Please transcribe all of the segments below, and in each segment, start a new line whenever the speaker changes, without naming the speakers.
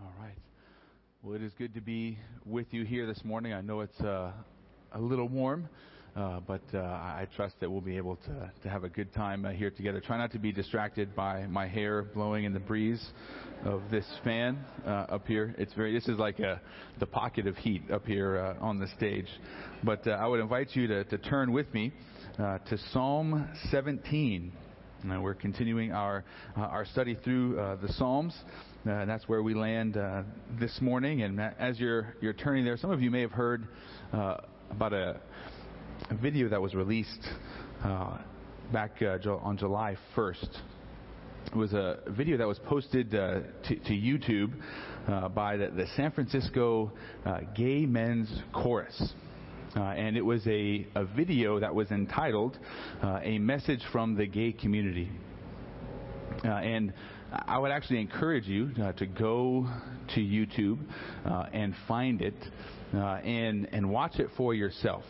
All right. Well, it is good to be with you here this morning. I know it's uh, a little warm, uh, but uh, I trust that we'll be able to, to have a good time uh, here together. Try not to be distracted by my hair blowing in the breeze of this fan uh, up here. It's very. This is like a, the pocket of heat up here uh, on the stage. But I would invite you to, to turn with me to Psalm 17. Now we're continuing our our study through the Psalms. Uh, that's where we land uh, this morning. And as you're you're turning there, some of you may have heard uh, about a, a, video that was released uh, back uh, on July 1st. It was a video that was posted uh, to, to, YouTube by the, the, San Francisco Gay Men's Chorus. and it was a, a video that was entitled "A Message from the Gay Community." and I would actually encourage you uh, to go to YouTube uh, and find it uh, and and watch it for yourself.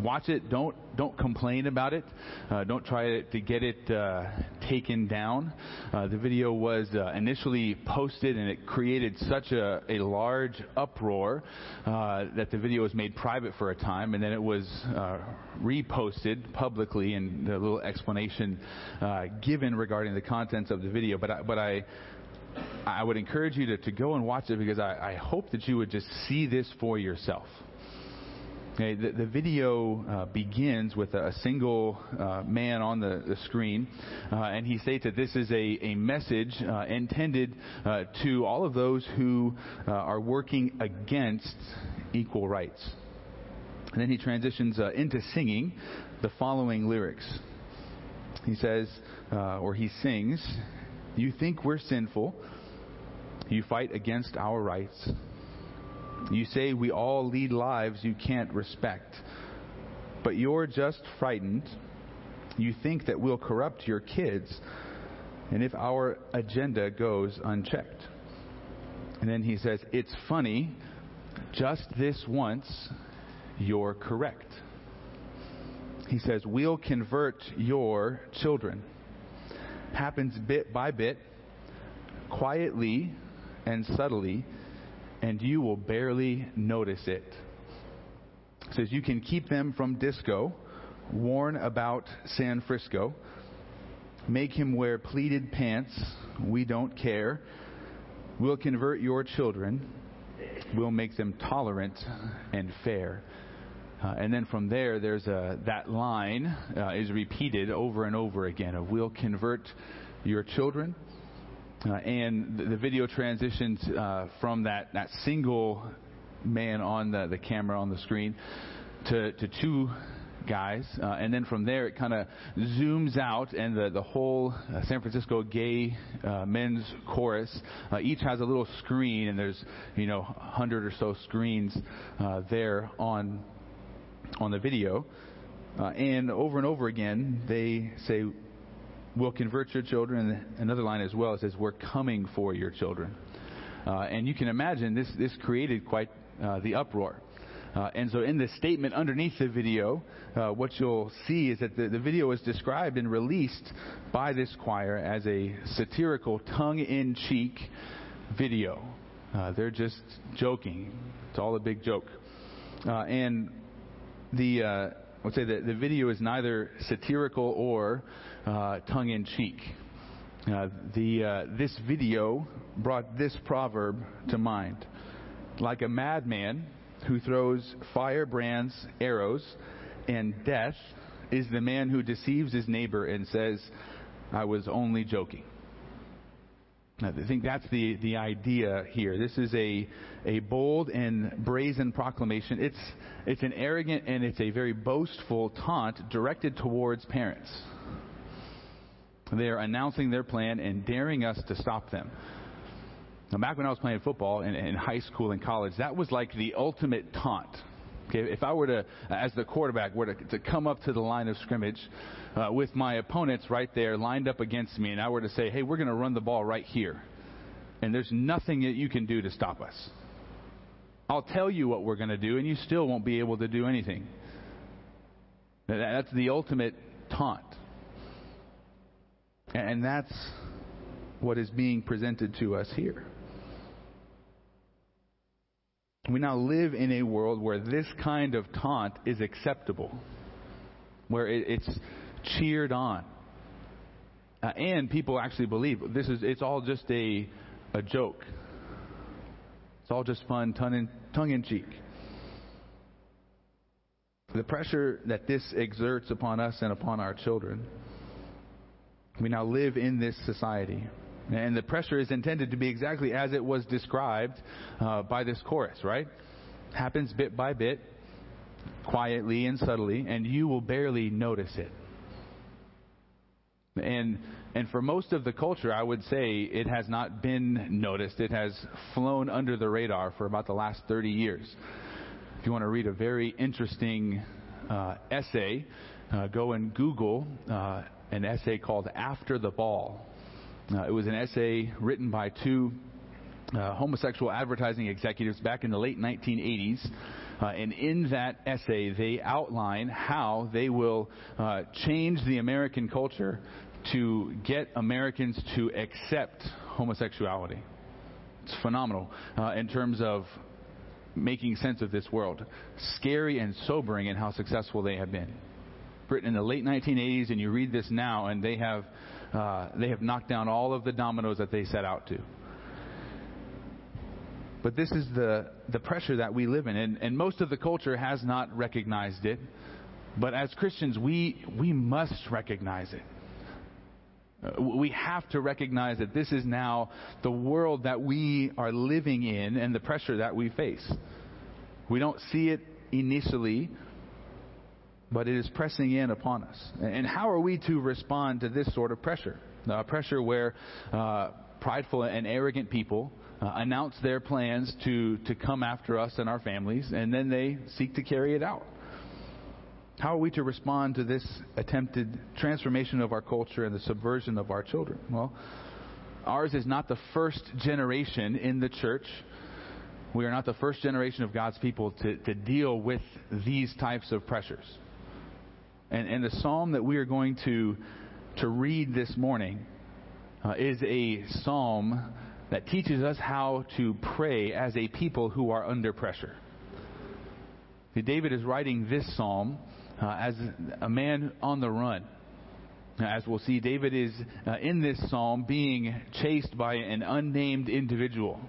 Watch it. Don't don't complain about it. Uh, don't try to get it uh, taken down. Uh, the video was uh, initially posted and it created such a, a large uproar uh, that the video was made private for a time and then it was uh, reposted publicly and a little explanation given regarding the contents of the video. But I, but I I would encourage you to, to go and watch it because I, I hope that you would just see this for yourself. Okay, the, the video uh, begins with a, single uh, man on the, the screen, uh, and he states that this is a, a message uh, intended uh, to all of those who uh, are working against equal rights. And then he transitions into singing the following lyrics. He says, or he sings, You think we're sinful, you fight against our rights. You say we all lead lives you can't respect, but you're just frightened. You think that we'll corrupt your kids, and if our agenda goes unchecked. And then he says, It's funny, just this once, you're correct. He says, We'll convert your children. Happens bit by bit, quietly and subtly and you will barely notice it. it says you can keep them from disco, warn about San Frisco, make him wear pleated pants, we don't care. We'll convert your children, we'll make them tolerant and fair. Uh, and then from there, there's a, that line uh, is repeated over and over again of we'll convert your children, uh, and the, the, video transitions uh, from that, that single man on the, the camera on the screen to, to two guys. Uh, and then from there, it kind of zooms out, and the, the whole uh, San Francisco gay uh, men's chorus uh, each has a little screen, and there's, you know, 100 or so screens uh, there on, on the video. Uh, and over and over again, they say, will convert your children. And another line as well says, We're coming for your children. Uh, and you can imagine this, this created quite uh, the uproar. Uh, and so, in the statement underneath the video, uh, what you'll see is that the, the video is described and released by this choir as a satirical, tongue in cheek video. Uh, they're just joking. It's all a big joke. Uh, and the, I would say that the video is neither satirical or uh, tongue in cheek. Uh, the, uh, this video brought this proverb to mind. Like a madman who throws firebrands arrows, and death is the man who deceives his neighbor and says, I was only joking. I think that's the, the idea here. This is a, a bold and brazen proclamation. It's, it's an arrogant and it's a very boastful taunt directed towards parents. They are announcing their plan and daring us to stop them. Now, back when I was playing football in, in high school and college, that was like the ultimate taunt. Okay, if I were to, as the quarterback, were to, to come up to the line of scrimmage uh, with my opponents right there lined up against me, and I were to say, "Hey, we're going to run the ball right here," and there's nothing that you can do to stop us. I'll tell you what we're going to do, and you still won't be able to do anything. That's the ultimate taunt. And that's what is being presented to us here. We now live in a world where this kind of taunt is acceptable, where it's cheered on. Uh, and people actually believe this is it's all just a a joke. It's all just fun, tongue in, tongue in cheek. The pressure that this exerts upon us and upon our children. We now live in this society. And the pressure is intended to be exactly as it was described uh, by this chorus, right? Happens bit by bit, quietly and subtly, and you will barely notice it. And and for most of the culture, I would say it has not been noticed. It has flown under the radar for about the last 30 years. If you want to read a very interesting uh, essay, uh, go and Google uh, an essay called "After the Ball." Uh, it was an essay written by two uh, homosexual advertising executives back in the late 1980s. Uh, and in that essay, they outline how they will uh, change the American culture to get Americans to accept homosexuality. It's phenomenal uh, in terms of making sense of this world. Scary and sobering in how successful they have been. Written in the late 1980s, and you read this now, and they have uh, they have knocked down all of the dominoes that they set out to. But this is the, the pressure that we live in, and, and most of the culture has not recognized it. But as Christians, we, we must recognize it. We have to recognize that this is now the world that we are living in and the pressure that we face. We don't see it initially, but it is pressing in upon us. And how are we to respond to this sort of pressure? Uh, pressure where uh, prideful and arrogant people uh, announce their plans to, to come after us and our families, and then they seek to carry it out. How are we to respond to this attempted transformation of our culture and the subversion of our children? Well, ours is not the first generation in the church. We are not the first generation of God's people to, to deal with these types of pressures. And, and the psalm that we are going to, to read this morning uh, is a psalm that teaches us how to pray as a people who are under pressure. David is writing this psalm uh, as a man on the run. As we'll see, David is uh, in this psalm being chased by an unnamed individual,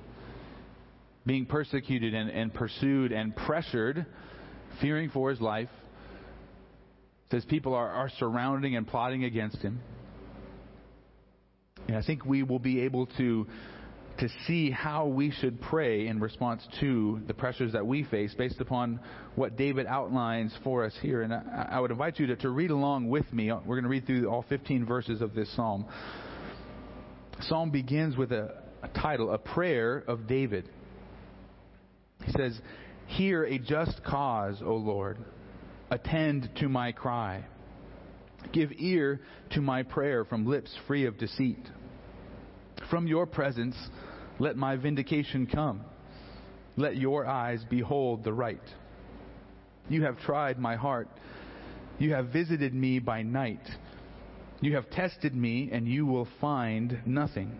being persecuted and, and pursued and pressured, fearing for his life says people are, are surrounding and plotting against him. And I think we will be able to to see how we should pray in response to the pressures that we face based upon what David outlines for us here. And I, I would invite you to, to read along with me. We're going to read through all 15 verses of this psalm. Psalm begins with a, a title, A Prayer of David. He says, Hear a just cause, O Lord attend to my cry. Give ear to my prayer from lips free of deceit. From your presence, let my vindication come. Let your eyes behold the right. You have tried my heart. You have visited me by night. You have tested me, and you will find nothing.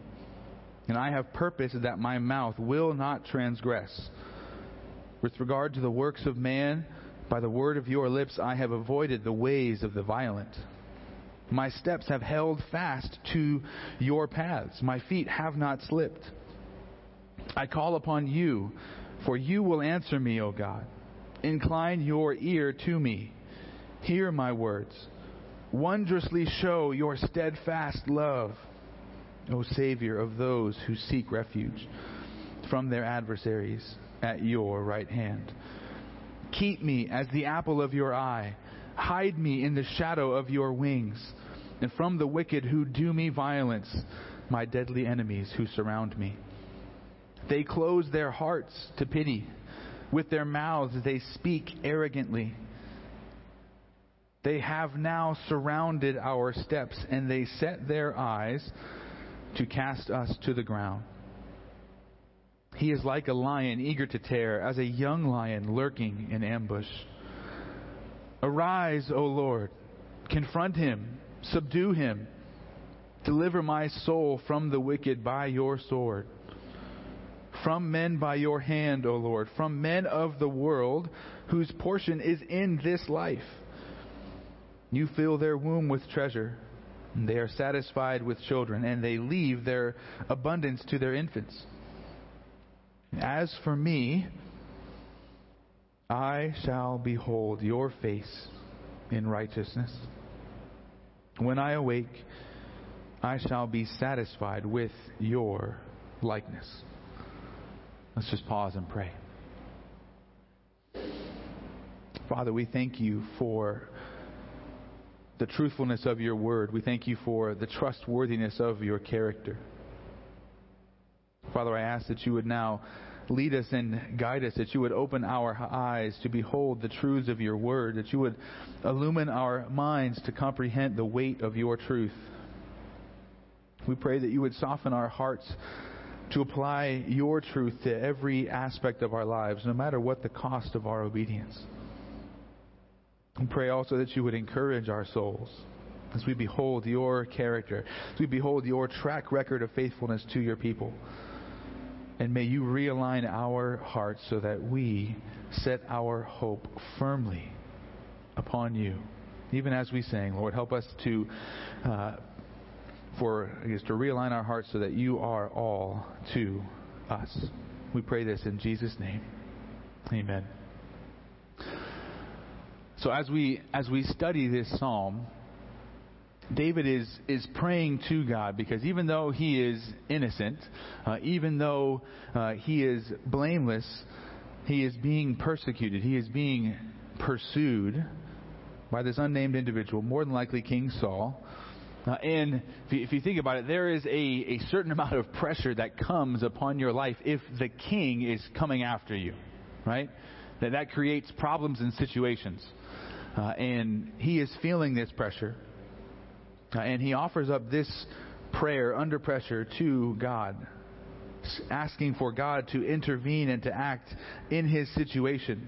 And I have purposed that my mouth will not transgress. With regard to the works of man, by the word of your lips I have avoided the ways of the violent. My steps have held fast to your paths. My feet have not slipped. I call upon you, for you will answer me, O God. Incline your ear to me. Hear my words. Wondrously show your steadfast love, O Savior of those who seek refuge from their adversaries at your right hand. Keep me as the apple of your eye. Hide me in the shadow of your wings. And from the wicked who do me violence, my deadly enemies who surround me. They close their hearts to pity. With their mouths they speak arrogantly. They have now surrounded our steps, and they set their eyes to cast us to the ground. He is like a lion eager to tear, as a young lion lurking in ambush. Arise, O Lord, confront him, subdue him. Deliver my soul from the wicked by your sword. From men by your hand, O Lord. From men of the world whose portion is in this life. You fill their womb with treasure. They are satisfied with children, and they leave their abundance to their infants. As for me, I shall behold your face in righteousness. When I awake, I shall be satisfied with your likeness. Let's just pause and pray. Father, we thank you for the truthfulness of your word. We thank you for the trustworthiness of your character. Father, I ask that you would now lead us and guide us, that you would open our eyes to behold the truths of your word, that you would illumine our minds to comprehend the weight of your truth. We pray that you would soften our hearts to apply your truth to every aspect of our lives, no matter what the cost of our obedience. We pray also that you would encourage our souls as we behold your character, as we behold your track record of faithfulness to your people. And may you realign our hearts so that we set our hope firmly upon you. Even as we sang, Lord, help us to, uh, for I guess, to realign our hearts so that you are all to us. We pray this in Jesus' name. Amen. So as we as we study this psalm, David is is praying to God because even though he is innocent, uh, even though uh, he is blameless, he is being persecuted. He is being pursued by this unnamed individual, more than likely King Saul. Uh, and if you, if you, think about it, there is a, a certain amount of pressure that comes upon your life if the king is coming after you, right? That that creates problems and situations. Uh, and he is feeling this pressure. And he offers up this prayer under pressure to God, asking for God to intervene and to act in his situation.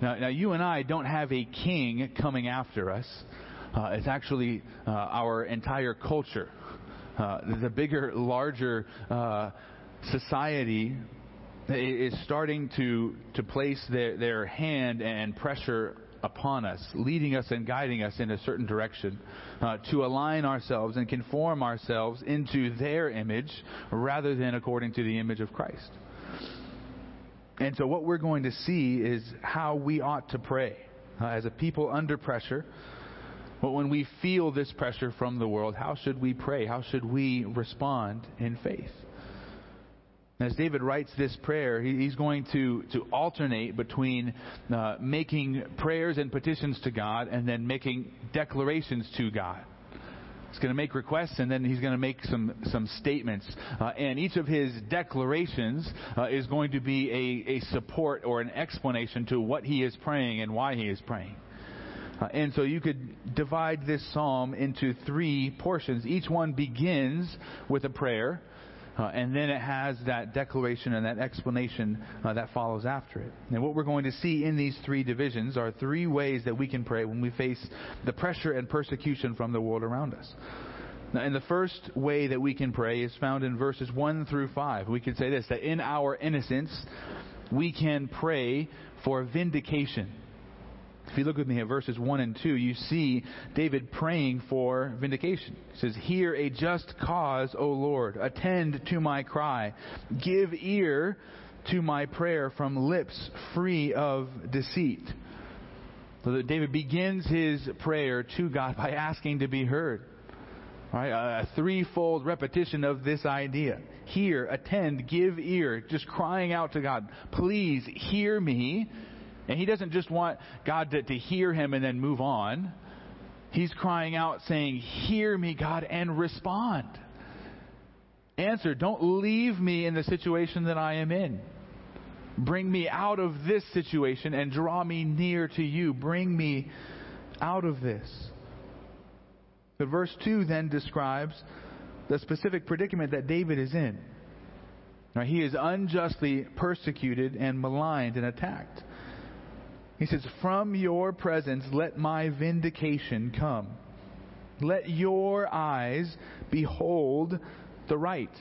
Now, now you and I don't have a king coming after us. Uh, it's actually uh, our entire culture. Uh, the bigger, larger uh, society is starting to, to place their, their hand and pressure upon us, leading us and guiding us in a certain direction, uh, to align ourselves and conform ourselves into their image rather than according to the image of Christ. And so, what we're going to see is how we ought to pray uh, as a people under pressure. But when we feel this pressure from the world, how should we pray? How should we respond in faith? As David writes this prayer, he's going to, to alternate between uh, making prayers and petitions to God and then making declarations to God. He's going to make requests and then he's going to make some, some statements. Uh, and each of his declarations uh, is going to be a, a support or an explanation to what he is praying and why he is praying. Uh, and so you could divide this psalm into three portions. Each one begins with a prayer. Uh, and then it has that declaration and that explanation uh, that follows after it. And what we're going to see in these three divisions are three ways that we can pray when we face the pressure and persecution from the world around us. Now, and the first way that we can pray is found in verses 1 through 5. We can say this that in our innocence, we can pray for vindication. If you look with me at verses 1 and 2, you see David praying for vindication. He says, Hear a just cause, O Lord. Attend to my cry. Give ear to my prayer from lips free of deceit. So that David begins his prayer to God by asking to be heard. Right, a threefold repetition of this idea. Hear, attend, give ear. Just crying out to God, please hear me and he doesn't just want God to, to hear him and then move on. He's crying out, saying, Hear me, God, and respond. Answer, don't leave me in the situation that I am in. Bring me out of this situation and draw me near to you. Bring me out of this. The verse 2 then describes the specific predicament that David is in. Now, he is unjustly persecuted and maligned and attacked. He says, From your presence let my vindication come. Let your eyes behold the right.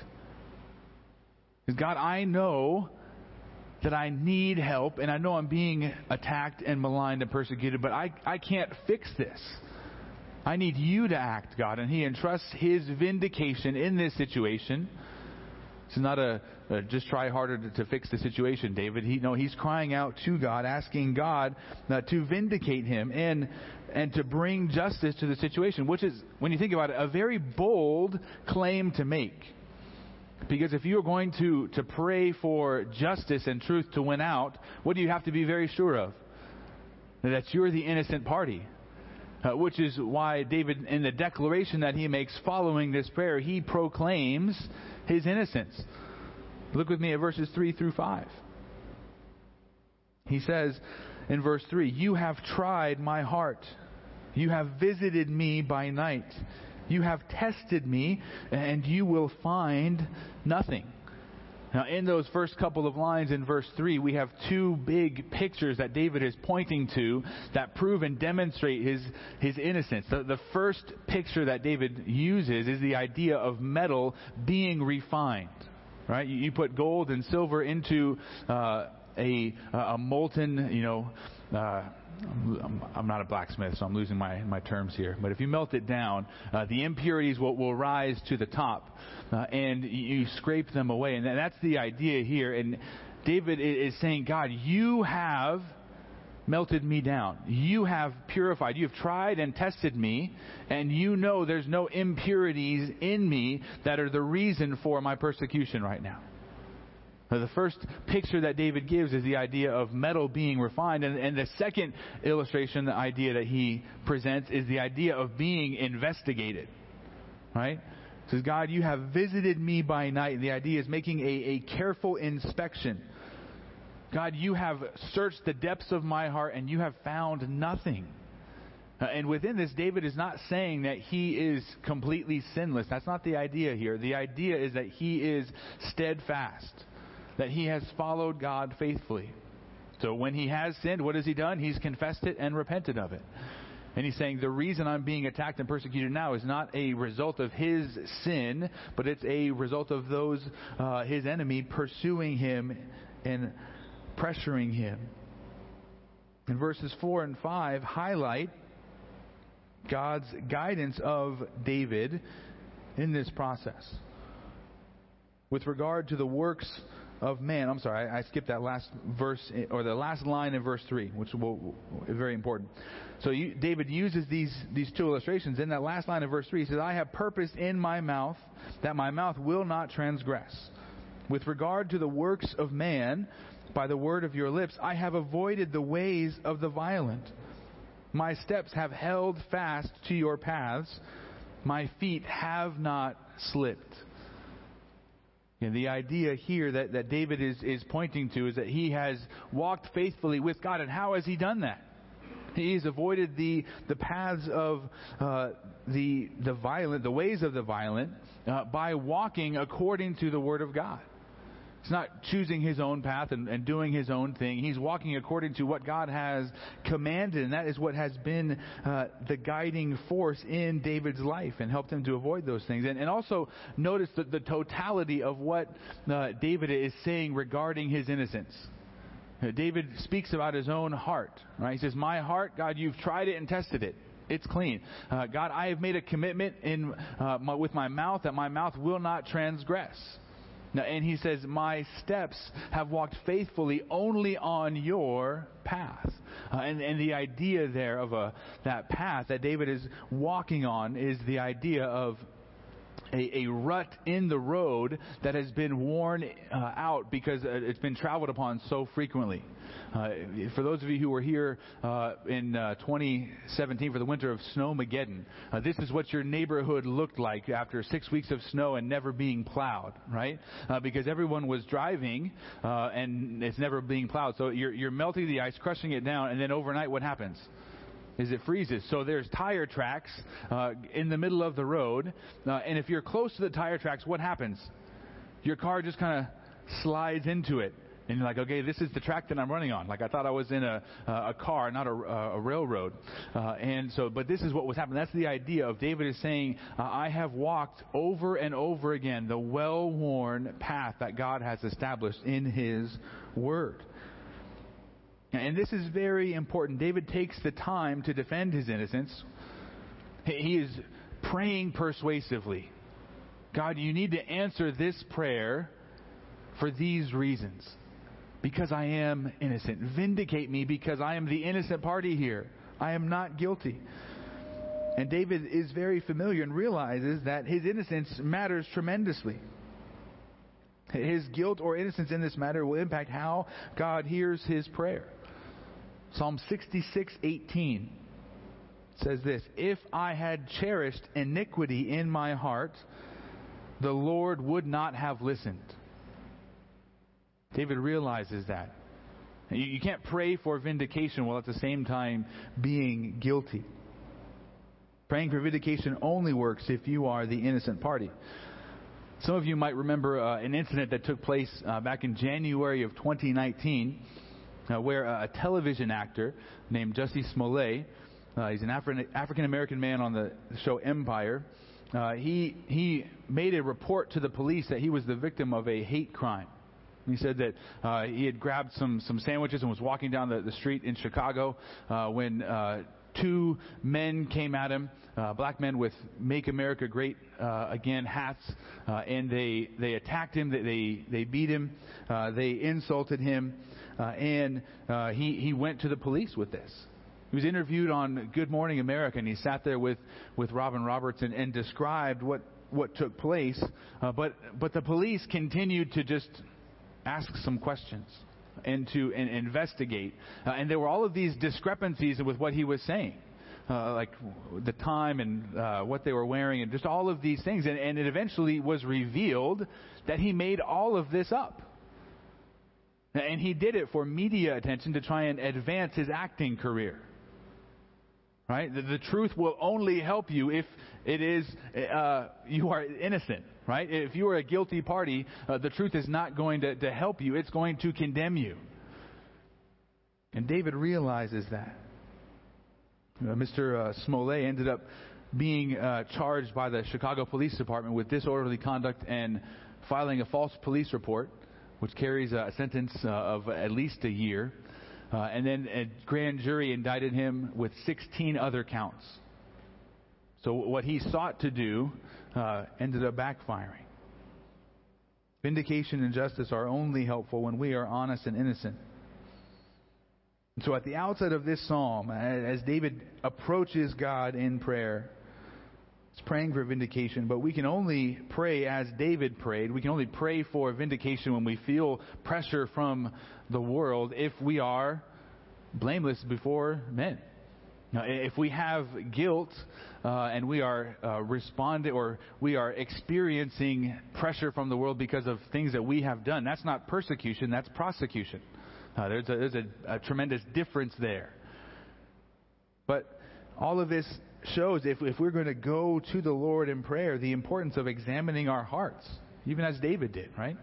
Because God, I know that I need help and I know I'm being attacked and maligned and persecuted, but I, I can't fix this. I need you to act, God. And he entrusts his vindication in this situation. It's not a, a just try harder to, to, fix the situation, David. He, no, he's crying out to God, asking God uh, to vindicate him and and to bring justice to the situation, which is, when you think about it, a very bold claim to make. Because if you're going to, to pray for justice and truth to win out, what do you have to be very sure of? That you're the innocent party. Uh, which is why David, in the declaration that he makes following this prayer, he proclaims his innocence. Look with me at verses 3 through 5. He says in verse 3 You have tried my heart, you have visited me by night. You have tested me, and you will find nothing. Now, in those first couple of lines in verse 3, we have two big pictures that David is pointing to that prove and demonstrate his, his innocence. The, the first picture that David uses is the idea of metal being refined. Right? You, you put gold and silver into uh, a, a molten, you know, uh, I'm not a blacksmith, so I'm losing my, my terms here. But if you melt it down, uh, the impurities will, will rise to the top, uh, and you scrape them away. And that's the idea here. And David is saying, God, you have melted me down. You have purified. You have tried and tested me, and you know there's no impurities in me that are the reason for my persecution right now. The first picture that David gives is the idea of metal being refined. And, and, the second illustration, the idea that he presents, is the idea of being investigated. Right? It says, God, you have visited me by night. And the idea is making a, a careful inspection. God, you have searched the depths of my heart and you have found nothing. Uh, and within this, David is not saying that he is completely sinless. That's not the idea here. The idea is that he is steadfast that he has followed God faithfully. So when he has sinned, what has he done? He's confessed it and repented of it. And he's saying the reason I'm being attacked and persecuted now is not a result of his sin, but it's a result of those, uh, his enemy, pursuing him and pressuring him. And verses 4 and 5 highlight God's guidance of David in this process. With regard to the works of man. I'm sorry, I, I skipped that last verse, or the last line in verse 3, which is very important. So you, David uses these, these two illustrations. In that last line of verse 3, he says, I have purpose in my mouth that my mouth will not transgress. With regard to the works of man, by the word of your lips, I have avoided the ways of the violent. My steps have held fast to your paths. My feet have not slipped. And the idea here that, that David is, is pointing to is that he has walked faithfully with God. And how has he done that? He's avoided the, the paths of uh, the, the violent, the ways of the violent, uh, by walking according to the Word of God. He's not choosing his own path and, and, doing his own thing. He's walking according to what God has commanded, and that is what has been uh, the guiding force in David's life and helped him to avoid those things. And, and also notice the, the totality of what uh, David is saying regarding his innocence. Uh, David speaks about his own heart. Right? He says, "My heart, God, you've tried it and tested it." It's clean. Uh, God, I have made a commitment in uh, my, with my mouth that my mouth will not transgress. Now, and he says, My steps have walked faithfully only on your path. Uh, and, and the idea there of a, that path that David is walking on is the idea of a, a, rut in the road that has been worn uh, out because uh, it's been traveled upon so frequently. Uh, for those of you who were here uh, in uh, 2017 for the winter of Snowmageddon, uh, this is what your neighborhood looked like after six weeks of snow and never being plowed, right? because everyone was driving and it's never being plowed. So you're, you're melting the ice, crushing it down, and then overnight what happens? Is it freezes. So there's tire tracks uh, in the middle of the road, uh, and if you're close to the tire tracks, what happens? Your car just kind of slides into it. And you're like, okay, this is the track that I'm running on. Like I thought I was in a, a car, not a, a railroad. Uh, and so, but this is what was happening. That's the idea of David is saying, uh, I have walked over and over again the well-worn path that God has established in His Word. And this is very important. David takes the time to defend his innocence. He is praying persuasively. God, you need to answer this prayer for these reasons. Because I am innocent. Vindicate me because I am the innocent party here. I am not guilty. And David is very familiar and realizes that his innocence matters tremendously. His guilt or innocence in this matter will impact how God hears his prayer. Psalm 66:18 says this, "If I had cherished iniquity in my heart, the Lord would not have listened." David realizes that. You can't pray for vindication while at the same time being guilty. Praying for vindication only works if you are the innocent party. Some of you might remember uh, an incident that took place uh, back in January of 2019 uh, where a television actor named Jussie Smollett, uh, he's an Afri- African American man on the show Empire, uh, he, he made a report to the police that he was the victim of a hate crime. He said that uh, he had grabbed some, some sandwiches and was walking down the, the street in Chicago uh, when uh, two men came at him, uh, black men with "Make America Great uh, Again" hats, uh, and they they attacked him. They they, they beat him. Uh, they insulted him, uh, and uh, he he went to the police with this. He was interviewed on Good Morning America, and he sat there with with Robin Roberts and, and described what what took place. Uh, but but the police continued to just ask some questions and to and investigate. Uh, and there were all of these discrepancies with what he was saying. Uh, like the time and uh, what they were wearing, and just all of these things. And, and it eventually was revealed that he made all of this up. And he did it for media attention to try and advance his acting career. Right? The, the truth will only help you if it is uh, you are innocent. Right? If you are a guilty party, uh, the truth is not going to, to help you. It's going to condemn you. And David realizes that. Uh, Mr. Uh, Smollett ended up being uh, charged by the Chicago Police Department with disorderly conduct and filing a false police report, which carries a sentence uh, of at least a year. Uh, and then a grand jury indicted him with 16 other counts. So what he sought to do uh, ended up backfiring. Vindication and justice are only helpful when we are honest and innocent. And so at the outset of this psalm, as David approaches God in prayer, praying for vindication, but we can only pray as David prayed. We can only pray for vindication when we feel pressure from the world if we are blameless before men. Now, if we have guilt uh, and we are uh, responding or we are experiencing pressure from the world because of things that we have done, that's not persecution, that's prosecution. Uh, there's a, there's a, a tremendous difference there. But all of this shows if, if we're going to go to the Lord in prayer, the importance of examining our hearts, even as David did, right?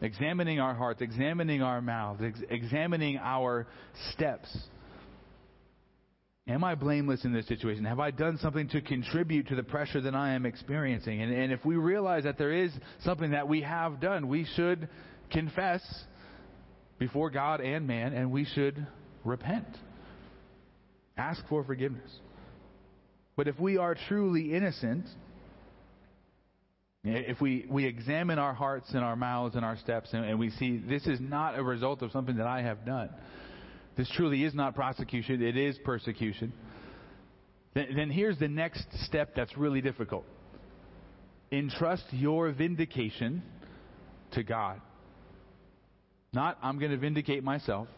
Examining our hearts, examining our mouths, ex- examining our steps. Am I blameless in this situation? Have I done something to contribute to the pressure that I am experiencing? And, and if we realize that there is something that we have done, we should confess before God and man, and we should repent. Ask for forgiveness. But if we are truly innocent, if we, we examine our hearts and our mouths and our steps and, and we see this is not a result of something that I have done, this truly is not prosecution, it is persecution, then, then here's the next step that's really difficult. Entrust your vindication to God. Not, I'm going to vindicate myself.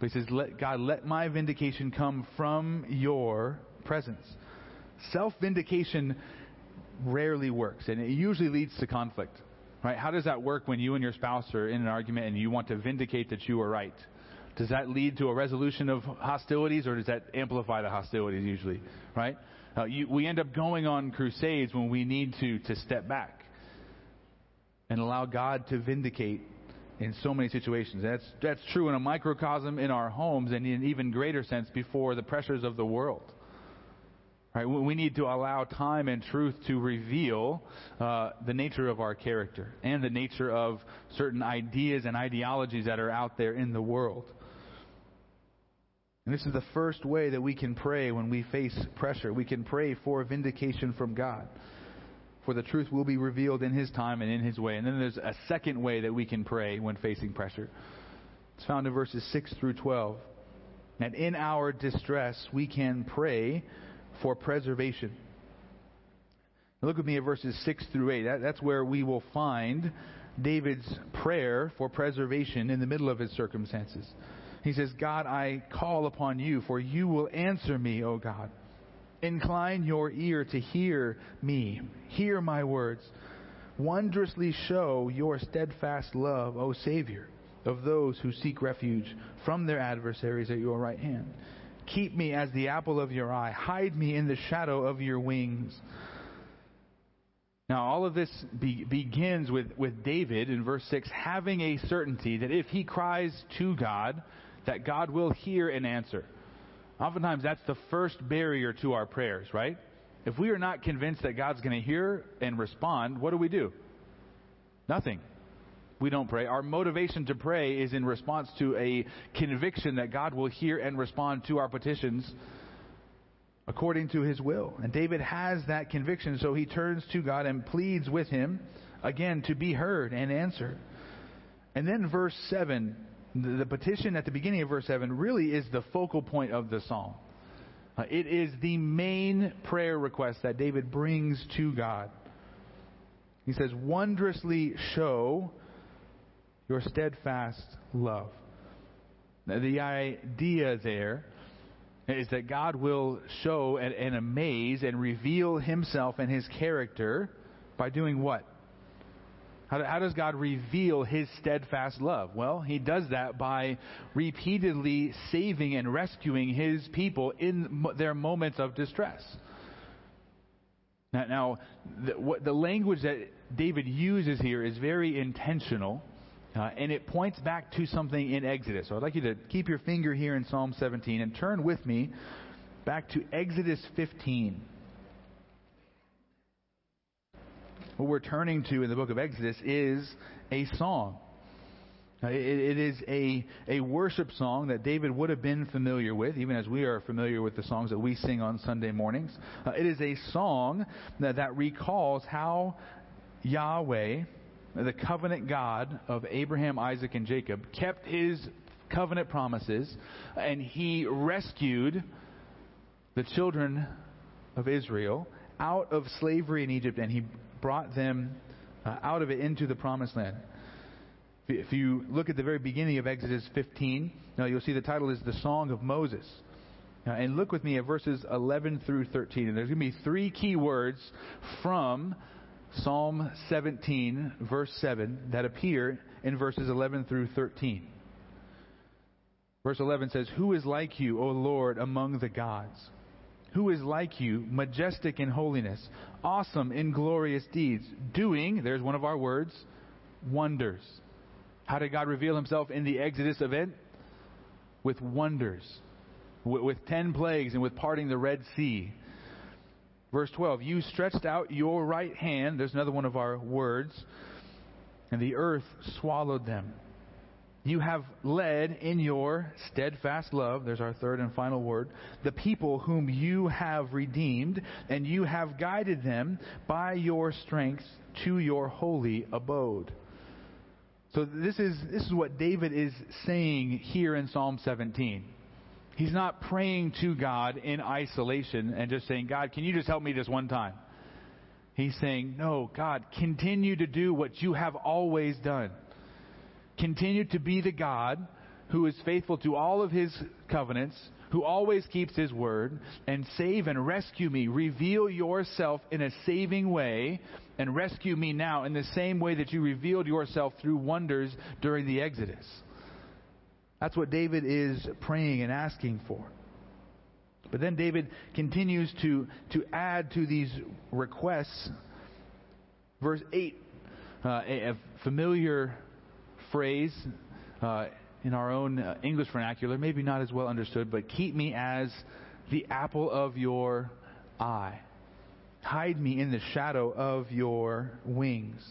But he says, let, God, let my vindication come from your presence. Self vindication rarely works, and it usually leads to conflict. Right? How does that work when you and your spouse are in an argument and you want to vindicate that you are right? Does that lead to a resolution of hostilities, or does that amplify the hostilities usually? Right? Uh, you, we end up going on crusades when we need to to step back and allow God to vindicate in so many situations. That's, that's true in a microcosm in our homes and in an even greater sense before the pressures of the world. Right? We need to allow time and truth to reveal uh, the nature of our character and the nature of certain ideas and ideologies that are out there in the world. And this is the first way that we can pray when we face pressure. We can pray for vindication from God. For the truth will be revealed in His time and in His way. And then there's a second way that we can pray when facing pressure. It's found in verses 6 through 12. And in our distress, we can pray for preservation. Now look with me at verses 6 through 8. That, that's where we will find David's prayer for preservation in the middle of his circumstances. He says, God, I call upon you, for you will answer me, O God. Incline your ear to hear me. Hear my words. Wondrously show your steadfast love, O Savior, of those who seek refuge from their adversaries at your right hand. Keep me as the apple of your eye. Hide me in the shadow of your wings. Now, all of this be, begins with, with David in verse 6 having a certainty that if he cries to God, that God will hear and answer. Oftentimes, that's the first barrier to our prayers, right? If we are not convinced that God's going to hear and respond, what do we do? Nothing we don't pray. Our motivation to pray is in response to a conviction that God will hear and respond to our petitions according to his will. And David has that conviction, so he turns to God and pleads with him, again, to be heard and answered. And then verse 7, the petition at the beginning of verse 7 really is the focal point of the psalm. Uh, it is the main prayer request that David brings to God. He says, Wondrously show your steadfast love. Now, the idea there is that God will show and, and amaze and reveal himself and his character by doing what? How, how, does God reveal his steadfast love? Well, he does that by repeatedly saving and rescuing his people in their moments of distress. Now, now the, what, the language that David uses here is very intentional uh, and it points back to something in Exodus. So I'd like you to keep your finger here in Psalm 17 and turn with me back to Exodus 15. What we're turning to in the book of Exodus is a song. Uh, it, it is a, a worship song that David would have been familiar with, even as we are familiar with the songs that we sing on Sunday mornings. Uh, it is a song that, that recalls how Yahweh the covenant God of Abraham, Isaac, and Jacob, kept his covenant promises, and he rescued the children of Israel out of slavery in Egypt, and he brought them uh, out of it into the promised land. If you look at the very beginning of Exodus 15, now you'll see the title is The Song of Moses. Now, and look with me at verses 11 through 13. And there's going to be three key words from Psalm 17, verse 7, that appear in verses 11 through 13. Verse 11 says, Who is like you, O Lord, among the gods? Who is like you, majestic in holiness, awesome in glorious deeds, doing, there's one of our words, wonders. How did God reveal himself in the Exodus event? With wonders. With ten plagues and with parting the Red Sea. Verse 12, you stretched out your right hand, there's another one of our words, and the earth swallowed them. You have led in your steadfast love, there's our third and final word, the people whom you have redeemed, and you have guided them by your strength to your holy abode. So this is, this is what David is saying here in Psalm 17. He's not praying to God in isolation and just saying, God, can you just help me this one time? He's saying, No, God, continue to do what you have always done. Continue to be the God who is faithful to all of his covenants, who always keeps his word, and save and rescue me. Reveal yourself in a saving way and rescue me now in the same way that you revealed yourself through wonders during the Exodus. That's what David is praying and asking for. But then David continues to, to add to these requests. Verse 8, uh, a, a familiar phrase uh, in our own uh, English vernacular, maybe not as well understood, but keep me as the apple of your eye. Hide me in the shadow of your wings.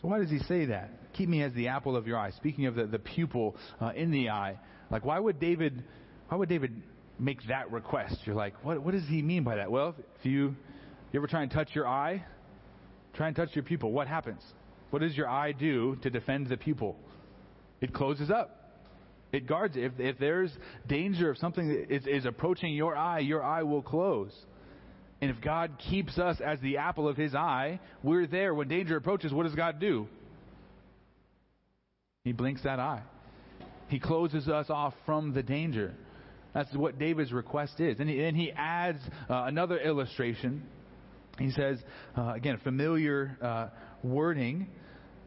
So why does he say that? Keep me as the apple of your eye. Speaking of the, the pupil uh, in the eye, like why would David, why would David make that request? You're like, what, what does he mean by that? Well, if you, you ever try and touch your eye, try and touch your pupil, what happens? What does your eye do to defend the pupil? It closes up. It guards it. If, if there's danger of something that is, is approaching your eye, your eye will close. And if God keeps us as the apple of his eye, we're there. When danger approaches, what does God do? He blinks that eye. He closes us off from the danger. That's what David's request is. And he, and he adds uh, another illustration. He says, uh, again, familiar uh, wording.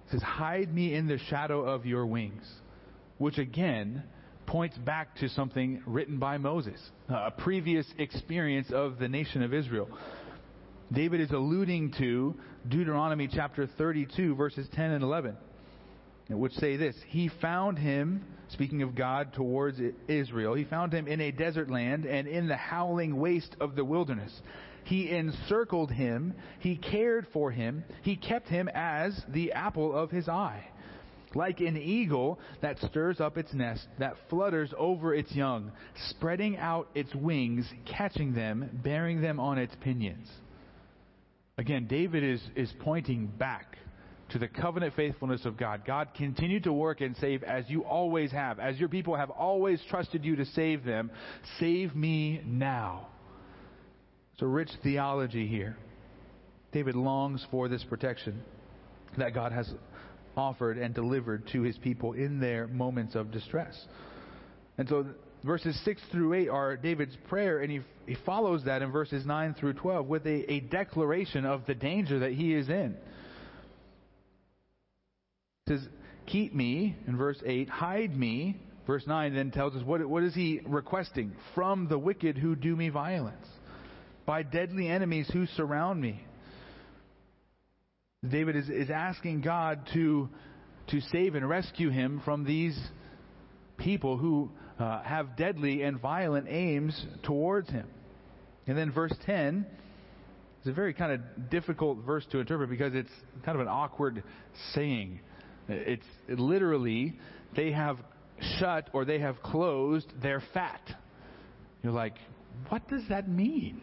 He says, Hide me in the shadow of your wings. Which again points back to something written by Moses, a previous experience of the nation of Israel. David is alluding to Deuteronomy chapter 32, verses 10 and 11, which say this He found him, speaking of God towards Israel, he found him in a desert land and in the howling waste of the wilderness. He encircled him, he cared for him, he kept him as the apple of his eye like an eagle that stirs up its nest, that flutters over its young, spreading out its wings, catching them, bearing them on its pinions. Again, David is, is pointing back to the covenant faithfulness of God. God, continue to work and save as you always have, as your people have always trusted you to save them. Save me now. It's a rich theology here. David longs for this protection that God has offered and delivered to his people in their moments of distress. And so verses 6 through 8 are David's prayer, and he, he follows that in verses 9 through 12 with a, a declaration of the danger that he is in. Says, Keep me, in verse 8, hide me. Verse 9 then tells us what, what is he requesting? From the wicked who do me violence, by deadly enemies who surround me. David is, is asking God to, to save and rescue him from these people who uh, have deadly and violent aims towards him. And then verse 10 is a very kind of difficult verse to interpret because it's kind of an awkward saying. It's literally, they have shut or they have closed their fat. You're like, what does that mean?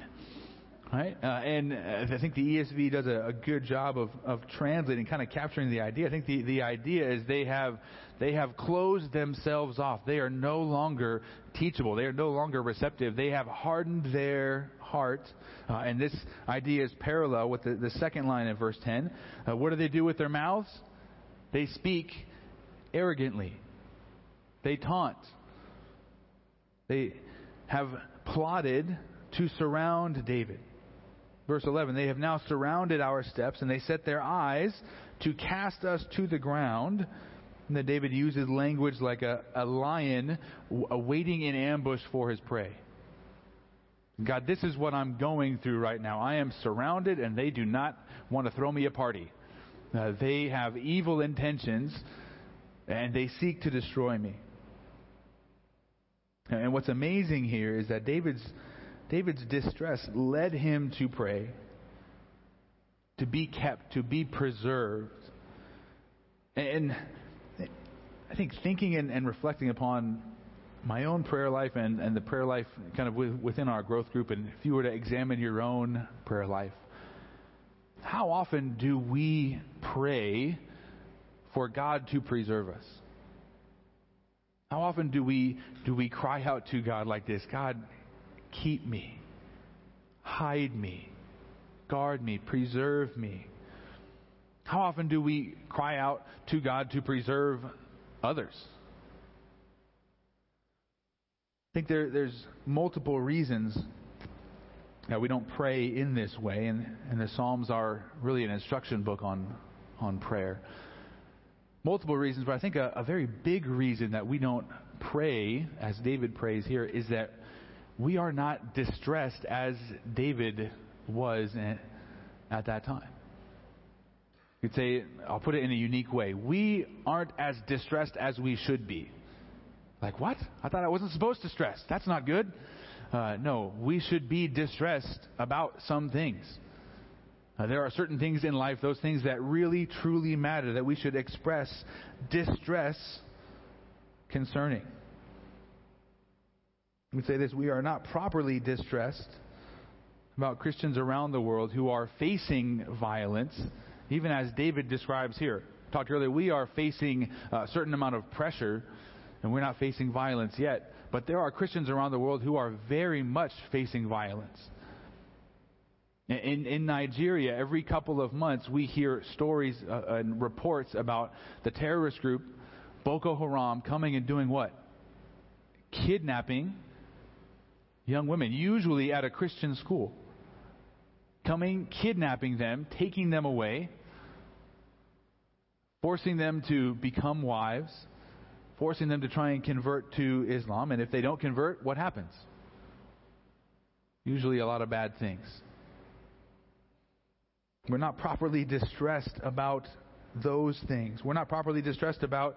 Right? Uh, and uh, I think the ESV does a, a, good job of, of translating, kind of capturing the idea. I think the, the idea is they have, they have closed themselves off. They are no longer teachable. They are no longer receptive. They have hardened their heart. Uh, and this idea is parallel with the, the second line in verse 10. Uh, what do they do with their mouths? They speak arrogantly. They taunt. They have plotted to surround David. Verse 11, they have now surrounded our steps, and they set their eyes to cast us to the ground. And then David uses language like a, a lion awaiting in ambush for his prey. God, this is what I'm going through right now. I am surrounded, and they do not want to throw me a party. Uh, they have evil intentions, and they seek to destroy me. And what's amazing here is that David's David's distress led him to pray, to be kept, to be preserved. And I think thinking and, and reflecting upon my own prayer life and, and the prayer life kind of within our growth group, and if you were to examine your own prayer life, how often do we pray for God to preserve us? How often do we do we cry out to God like this? God, keep me, hide me, guard me, preserve me. How often do we cry out to God to preserve others? I think there, there's multiple reasons that we don't pray in this way, and, and the Psalms are really an instruction book on, on prayer. Multiple reasons, but I think a, a very big reason that we don't pray, as David prays here, is that we are not distressed as David was at that time. You'd say, I'll put it in a unique way. We aren't as distressed as we should be. Like, what? I thought I wasn't supposed to stress. That's not good. Uh, no, we should be distressed about some things. Uh, there are certain things in life, those things that really, truly matter, that we should express distress concerning. We say this we are not properly distressed about Christians around the world who are facing violence, even as David describes here. Talked earlier, we are facing a certain amount of pressure, and we're not facing violence yet. But there are Christians around the world who are very much facing violence. In, in Nigeria, every couple of months, we hear stories uh, and reports about the terrorist group Boko Haram coming and doing what? Kidnapping young women, usually at a Christian school. Coming, kidnapping them, taking them away, forcing them to become wives, forcing them to try and convert to Islam. And if they don't convert, what happens? Usually a lot of bad things. We're not properly distressed about those things. We're not properly distressed about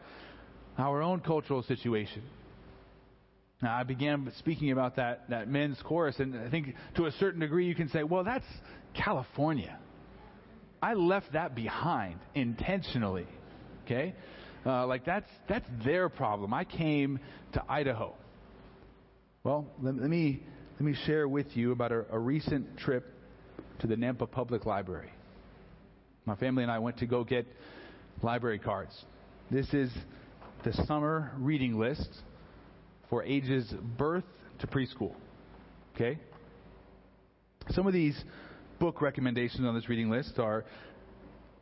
our own cultural situation. Now, I began speaking about that, that men's chorus, and I think to a certain degree you can say, well, that's California. I left that behind intentionally. Okay? Uh, like that's that's their problem. I came to Idaho. Well, let, let me let me share with you about a, a recent trip to the Nampa Public Library. My family and I went to go get library cards. This is the summer reading list for ages birth to preschool. Okay? Some of these book recommendations on this reading list are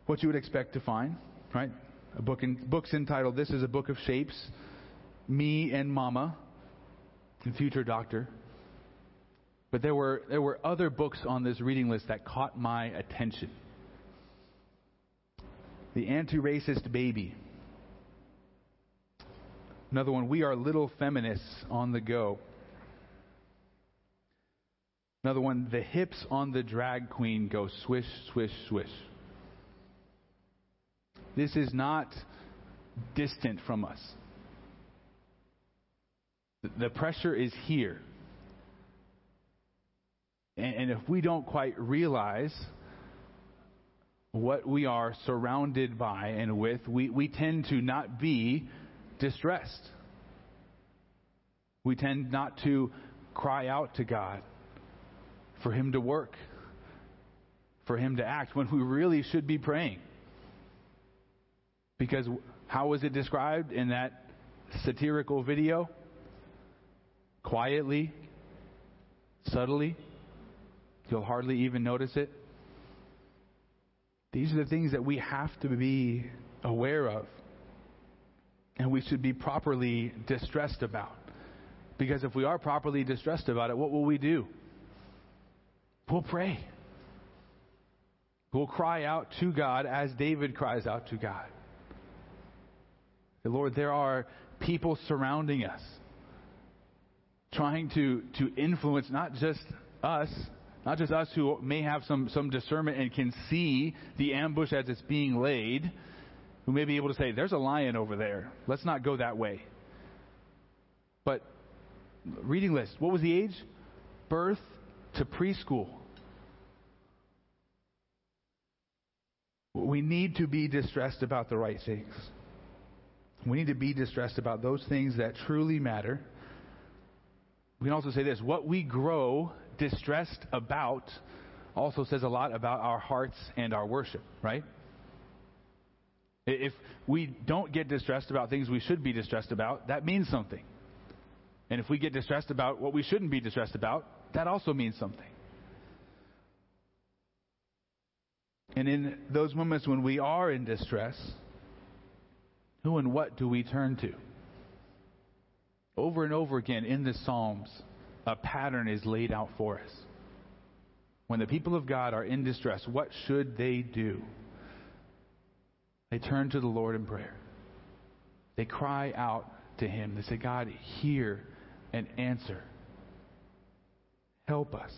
what you would expect to find, right? A book in, books entitled This is a Book of Shapes, Me and Mama, and Future Doctor. But there were there were other books on this reading list that caught my attention. The Anti-Racist Baby. Another one, We Are Little Feminists on the Go. Another one, The Hips on the Drag Queen Go Swish, Swish, Swish. This is not distant from us. The pressure is here. And if we don't quite realize what we are surrounded by and with, we, we tend to not be distressed. We tend not to cry out to God for Him to work, for Him to act, when we really should be praying. Because how was it described in that satirical video? Quietly, subtly, you'll hardly even notice it. These are the things that we have to be aware of and we should be properly distressed about. Because if we are properly distressed about it, what will we do? We'll pray. We'll cry out to God as David cries out to God. Lord, there are people surrounding us, trying to, to influence not just us, not just us who may have some, some discernment and can see the ambush as it's being laid, who may be able to say, There's a lion over there. Let's not go that way. But, reading list, what was the age? Birth to preschool. We need to be distressed about the right things. We need to be distressed about those things that truly matter. We can also say this what we grow distressed about also says a lot about our hearts and our worship, right? If we don't get distressed about things we should be distressed about, that means something. And if we get distressed about what we shouldn't be distressed about, that also means something. And in those moments when we are in distress, who and what do we turn to? Over and over again in the Psalms, a pattern is laid out for us. When the people of God are in distress, what should they do? They turn to the Lord in prayer. They cry out to Him. They say, God, hear and answer. Help us.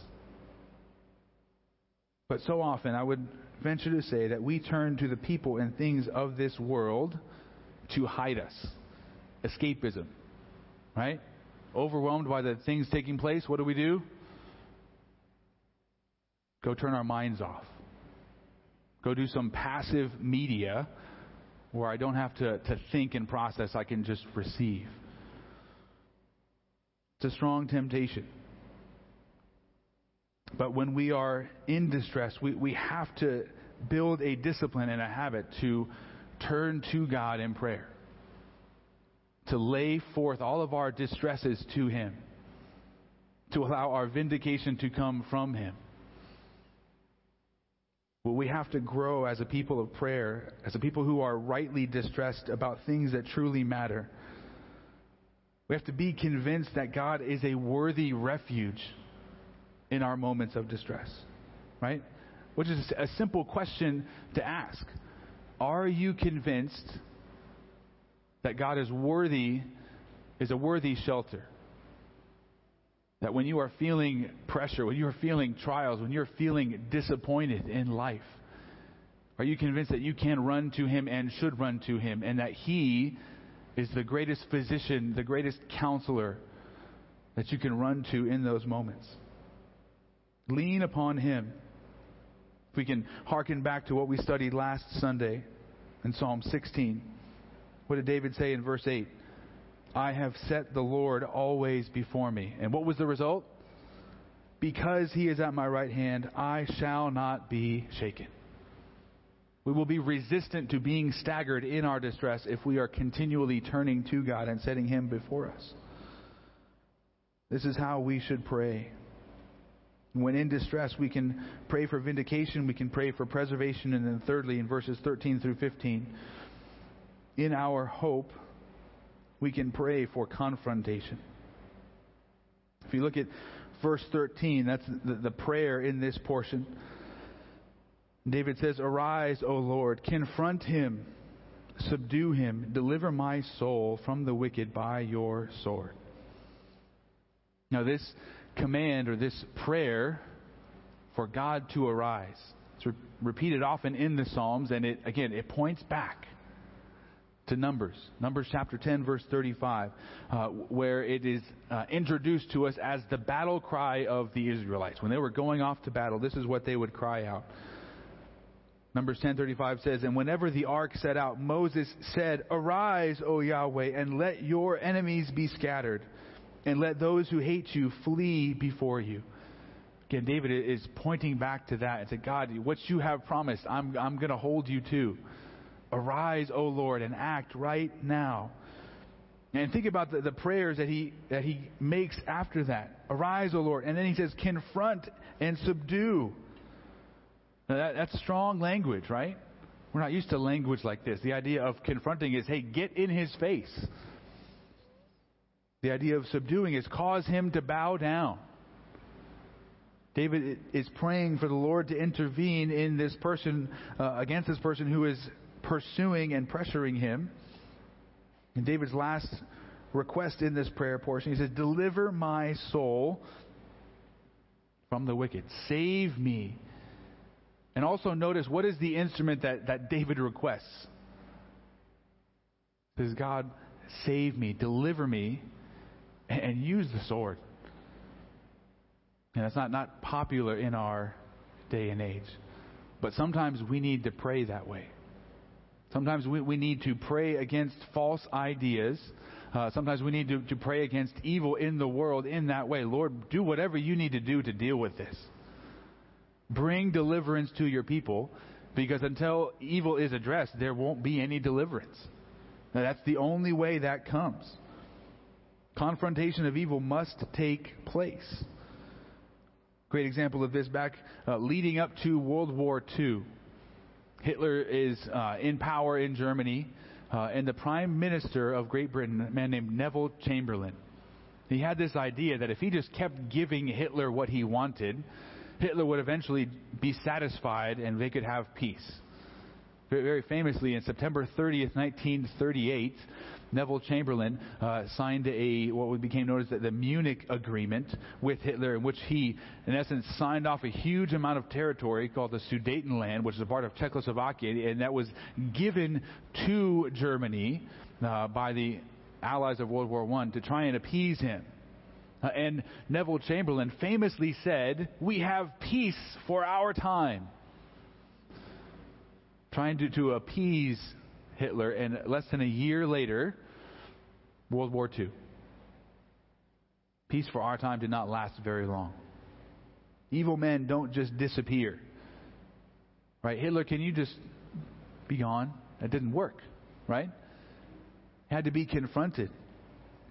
But so often, I would venture to say that we turn to the people and things of this world to hide us. Escapism. Right? Overwhelmed by the things taking place, what do we do? Go turn our minds off. Go do some passive media where I don't have to, to think and process, I can just receive. It's a strong temptation. But when we are in distress, we, we have to build a discipline and a habit to turn to God in prayer, to lay forth all of our distresses to Him, to allow our vindication to come from Him. Well, we have to grow as a people of prayer, as a people who are rightly distressed about things that truly matter. We have to be convinced that God is a worthy refuge in our moments of distress, right? Which is a simple question to ask. Are you convinced that God is worthy, is a worthy shelter? That when you are feeling pressure, when you are feeling trials, when you're feeling disappointed in life, are you convinced that you can run to Him and should run to Him and that He is the greatest physician, the greatest counselor that you can run to in those moments? Lean upon Him. If we can hearken back to what we studied last Sunday in Psalm 16, what did David say in verse 8? I have set the Lord always before me. And what was the result? Because he is at my right hand, I shall not be shaken. We will be resistant to being staggered in our distress if we are continually turning to God and setting him before us. This is how we should pray. When in distress, we can pray for vindication, we can pray for preservation, and then thirdly, in verses 13 through 15, in our hope, we can pray for confrontation. If you look at verse 13, that's the, the prayer in this portion. David says, Arise, O Lord, confront him, subdue him, deliver my soul from the wicked by your sword. Now, this command or this prayer for God to arise. It's re- repeated often in the Psalms, and it again it points back to Numbers, Numbers chapter 10, verse 35, uh, where it is uh, introduced to us as the battle cry of the Israelites. When they were going off to battle, this is what they would cry out. Numbers 10:35 says, "And whenever the ark set out, Moses said, "Arise, O Yahweh, and let your enemies be scattered." And let those who hate you flee before you. Again, David is pointing back to that and said, God, what you have promised, I'm, I'm going to hold you to. Arise, O Lord, and act right now. And think about the, the prayers that he, that he makes after that. Arise, O Lord. And then he says, confront and subdue. That, that's strong language, right? We're not used to language like this. The idea of confronting is, hey, get in his face. The idea of subduing is cause him to bow down. David is praying for the Lord to intervene in this person, uh, against this person who is pursuing and pressuring him. And David's last request in this prayer portion, he says, Deliver my soul from the wicked. Save me. And also notice what is the instrument that, that David requests? Says, God, save me, deliver me and use the sword. And that's not, not popular in our day and age. But sometimes we need to pray that way. Sometimes we, we need to pray against false ideas. Uh, sometimes we need to, to pray against evil in the world in that way. Lord, do whatever you need to do to deal with this. Bring deliverance to your people because until evil is addressed, there won't be any deliverance. Now, that's the only way that comes. Confrontation of evil must take place. Great example of this back uh, leading up to World War II. Hitler is uh, in power in Germany, uh, and the Prime Minister of Great Britain, a man named Neville Chamberlain, he had this idea that if he just kept giving Hitler what he wanted, Hitler would eventually be satisfied and they could have peace. very famously, in September 30th, 1938, Neville Chamberlain uh, signed a what became known as the, the, Munich Agreement with Hitler, in which he, in essence, signed off a huge amount of territory called the Sudetenland, which is a part of Czechoslovakia, and that was given to Germany uh, by the Allies of World War I to try and appease him. Uh, and Neville Chamberlain famously said, "We have peace for our time." Trying to, to appease Hitler, and less than a year later, World War II. Peace for our time did not last very long. Evil men don't just disappear. Right? Hitler, can you just be gone? That didn't work. Right? Had to be confronted.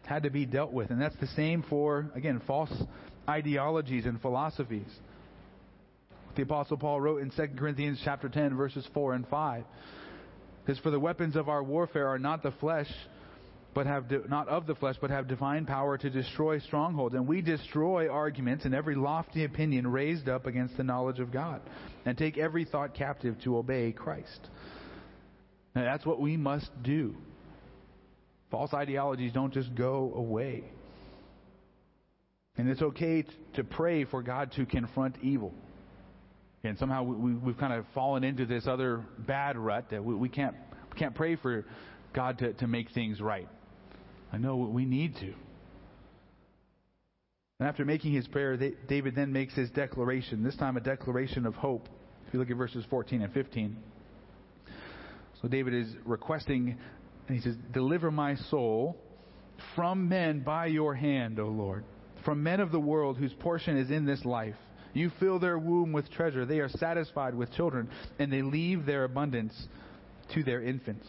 Had to be dealt with. And that's the same for, again, false ideologies and philosophies. The Apostle Paul wrote in 2 Corinthians chapter 10, verses 4 and 5. Because for the weapons of our warfare are not the flesh, but have di- not of the flesh, but have divine power to destroy strongholds. And we destroy arguments and every lofty opinion raised up against the knowledge of God, and take every thought captive to obey Christ. Now that's what we must do. False ideologies don't just go away. And it's okay to pray for God to confront evil. And somehow we, have kind of fallen into this other bad rut that we, we can't, we can't pray for God to, to make things right. I know we need to. And after making his prayer, David then makes his declaration, this time a declaration of hope. If you look at verses 14 and 15. So David is requesting, and he says, Deliver my soul from men by your hand, O Lord, from men of the world whose portion is in this life. You fill their womb with treasure. They are satisfied with children, and they leave their abundance to their infants.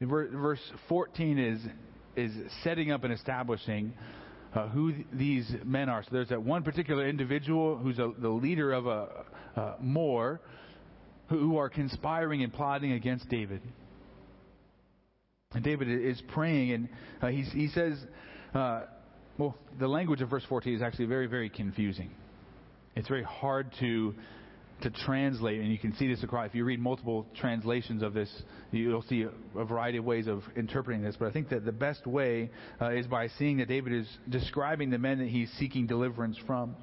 Verse 14 is, is setting up and establishing uh, who th- these men are. So there's that one particular individual who's a, the leader of a more who, who are conspiring and plotting against David. And David is praying, and uh, he, he says, uh, well, the language of verse 14 is actually very, very confusing. It's very hard to to translate, and you can see this across. If you read multiple translations of this, you'll see a variety of ways of interpreting this. But I think that the best way uh, is by seeing that David is describing the men that he's seeking deliverance from.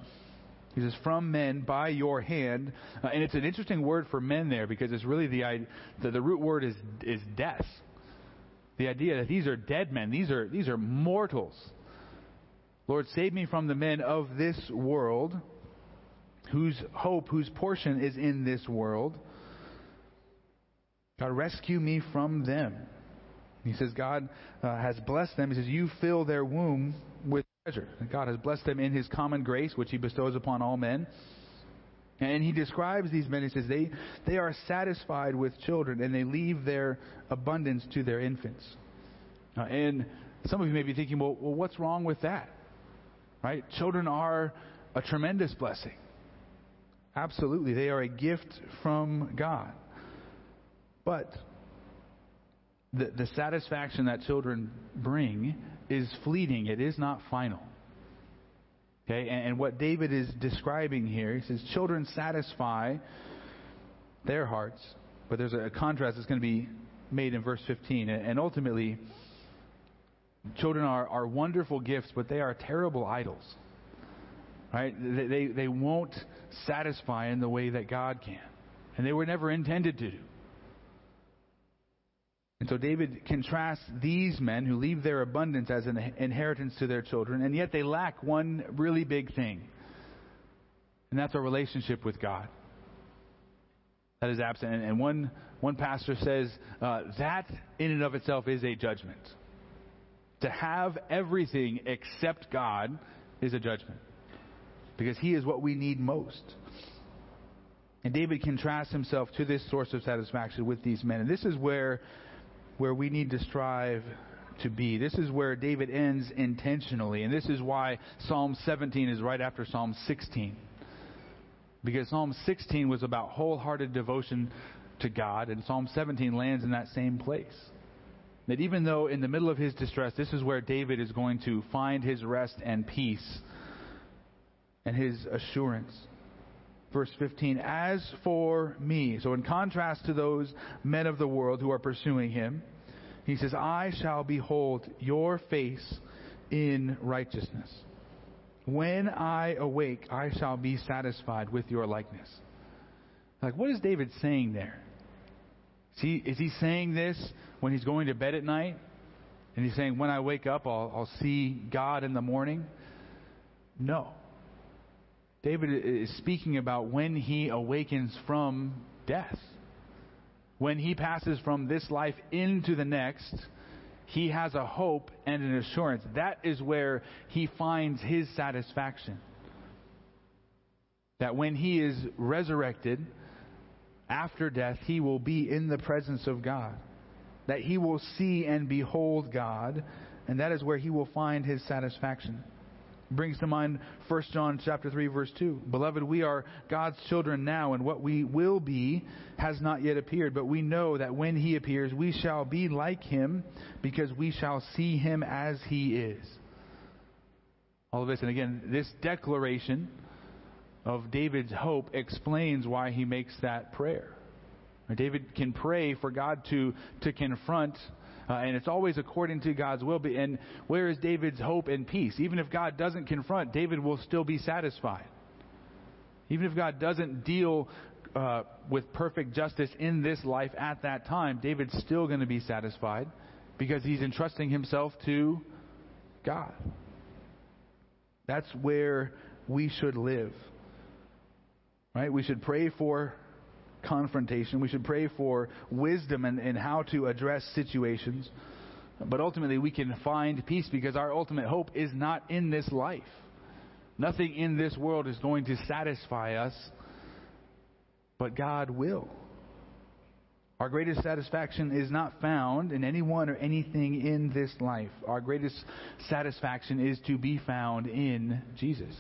He says, "From men by your hand," uh, and it's an interesting word for men there because it's really the the, the root word is is death. The idea that these are dead men, these are these are mortals. Lord, save me from the men of this world whose hope, whose portion is in this world. God, rescue me from them. He says, God uh, has blessed them. He says, You fill their womb with treasure. God has blessed them in His common grace, which He bestows upon all men. And He describes these men. He says, They, they are satisfied with children, and they leave their abundance to their infants. Uh, and some of you may be thinking, well, well, what's wrong with that? Right? Children are a tremendous blessing. Absolutely. They are a gift from God. But the, the satisfaction that children bring is fleeting, it is not final. Okay, and, and what David is describing here, he says, children satisfy their hearts, but there's a contrast that's going to be made in verse 15. And ultimately, children are, are wonderful gifts, but they are terrible idols. Right? They, they, won't satisfy in the way that God can. And they were never intended to do. And so David contrasts these men who leave their abundance as an inheritance to their children, and yet they lack one really big thing. And that's a relationship with God. That is absent. And one, one pastor says uh, that in and of itself is a judgment. To have everything except God is a judgment because he is what we need most. And David contrasts himself to this source of satisfaction with these men. And this is where, where we need to strive to be. This is where David ends intentionally. And this is why Psalm 17 is right after Psalm 16. Because Psalm 16 was about wholehearted devotion to God, and Psalm 17 lands in that same place. That even though in the middle of his distress, this is where David is going to find his rest and peace and his assurance. verse 15, As for me, so in contrast to those men of the world who are pursuing him, he says, I shall behold your face in righteousness. When I awake, I shall be satisfied with your likeness. Like, what is David saying there? Is he, is he saying this when he's going to bed at night? And he's saying, when I wake up, I'll, I'll see God in the morning? No. David is speaking about when he awakens from death. When he passes from this life into the next, he has a hope and an assurance. That is where he finds his satisfaction. That when he is resurrected after death, he will be in the presence of God. That he will see and behold God, and that is where he will find his satisfaction brings to mind 1 John chapter 3 verse 2. Beloved, we are God's children now and what we will be has not yet appeared, but we know that when he appears we shall be like him because we shall see him as he is. All of this and again, this declaration of David's hope explains why he makes that prayer. David can pray for God to to confront uh, and it's always according to God's will. And where is David's hope and peace? Even if God doesn't confront, David will still be satisfied. Even if God doesn't deal uh, with perfect justice in this life at that time, David's still going to be satisfied because he's entrusting himself to God. That's where we should live. Right? We should pray for confrontation. We should pray for wisdom and, and how to address situations. But ultimately, we can find peace because our ultimate hope is not in this life. Nothing in this world is going to satisfy us, but God will. Our greatest satisfaction is not found in anyone or anything in this life. Our greatest satisfaction is to be found in Jesus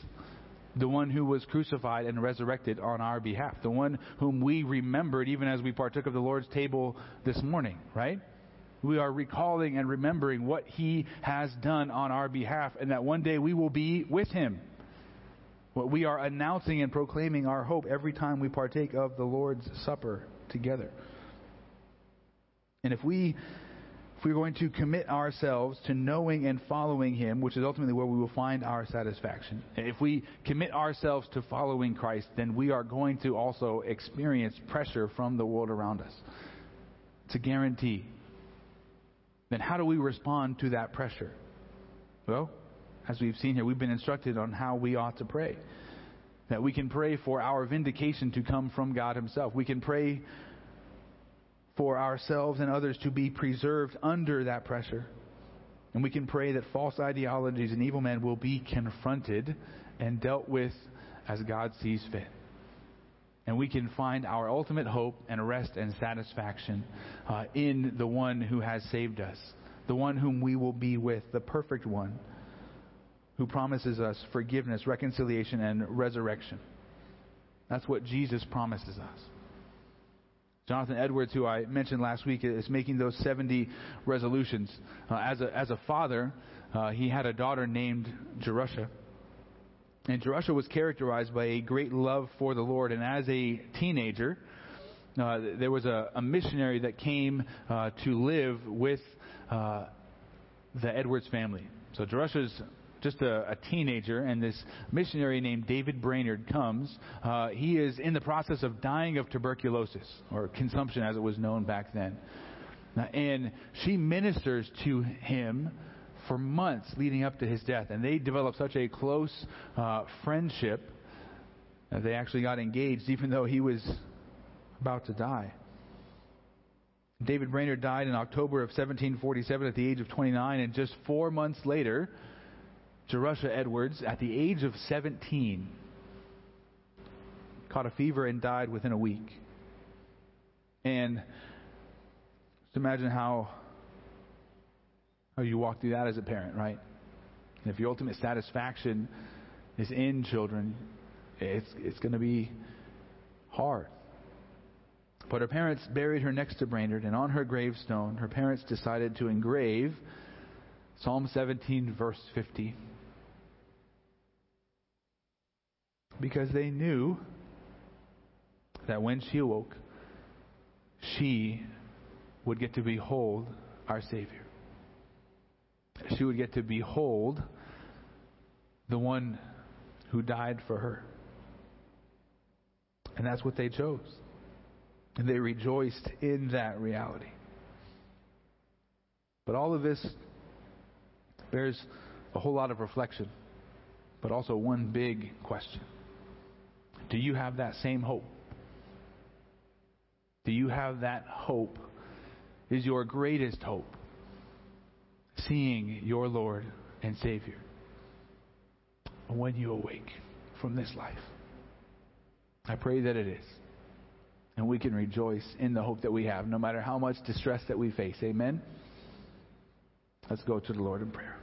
the one who was crucified and resurrected on our behalf, the one whom we remembered even as we partook of the Lord's table this morning, right? We are recalling and remembering what he has done on our behalf, and that one day we will be with him. What we are announcing and proclaiming our hope every time we partake of the Lord's Supper together. And if we if we're going to commit ourselves to knowing and following Him, which is ultimately where we will find our satisfaction, if we commit ourselves to following Christ, then we are going to also experience pressure from the world around us. It's a guarantee. Then how do we respond to that pressure? Well, as we've seen here, we've been instructed on how we ought to pray. That we can pray for our vindication to come from God Himself. We can pray for ourselves and others to be preserved under that pressure. And we can pray that false ideologies and evil men will be confronted and dealt with as God sees fit. And we can find our ultimate hope and rest and satisfaction uh, in the one who has saved us, the one whom we will be with, the perfect one who promises us forgiveness, reconciliation, and resurrection. That's what Jesus promises us. Jonathan Edwards, who I mentioned last week, is making those 70 resolutions. Uh, as, a, as a father, uh, he had a daughter named Jerusha. And Jerusha was characterized by a great love for the Lord. And as a teenager, uh, there was a, a, missionary that came uh, to live with uh, the Edwards family. So Jerusha's just a, a, teenager, and this missionary named David Brainerd comes. Uh, he is in the process of dying of tuberculosis, or consumption as it was known back then. And she ministers to him for months leading up to his death. And they develop such a close uh, friendship that they actually got engaged, even though he was about to die. David Brainerd died in October of 1747 at the age of 29, and just four months later, Jerusha Edwards, at the age of 17, caught a fever and died within a week. And just imagine how, how you walk through that as a parent, right? And if your ultimate satisfaction is in children, it's, it's going to be hard. But her parents buried her next to Brainerd, and on her gravestone, her parents decided to engrave Psalm 17, verse 50. Because they knew that when she awoke, she would get to behold our Savior. She would get to behold the one who died for her. And that's what they chose. And they rejoiced in that reality. But all of this bears a whole lot of reflection, but also one big question Do you have that same hope? Do you have that hope? Is your greatest hope seeing your Lord and Savior when you awake from this life? I pray that it is. And we can rejoice in the hope that we have, no matter how much distress that we face. Amen. Let's go to the Lord in prayer.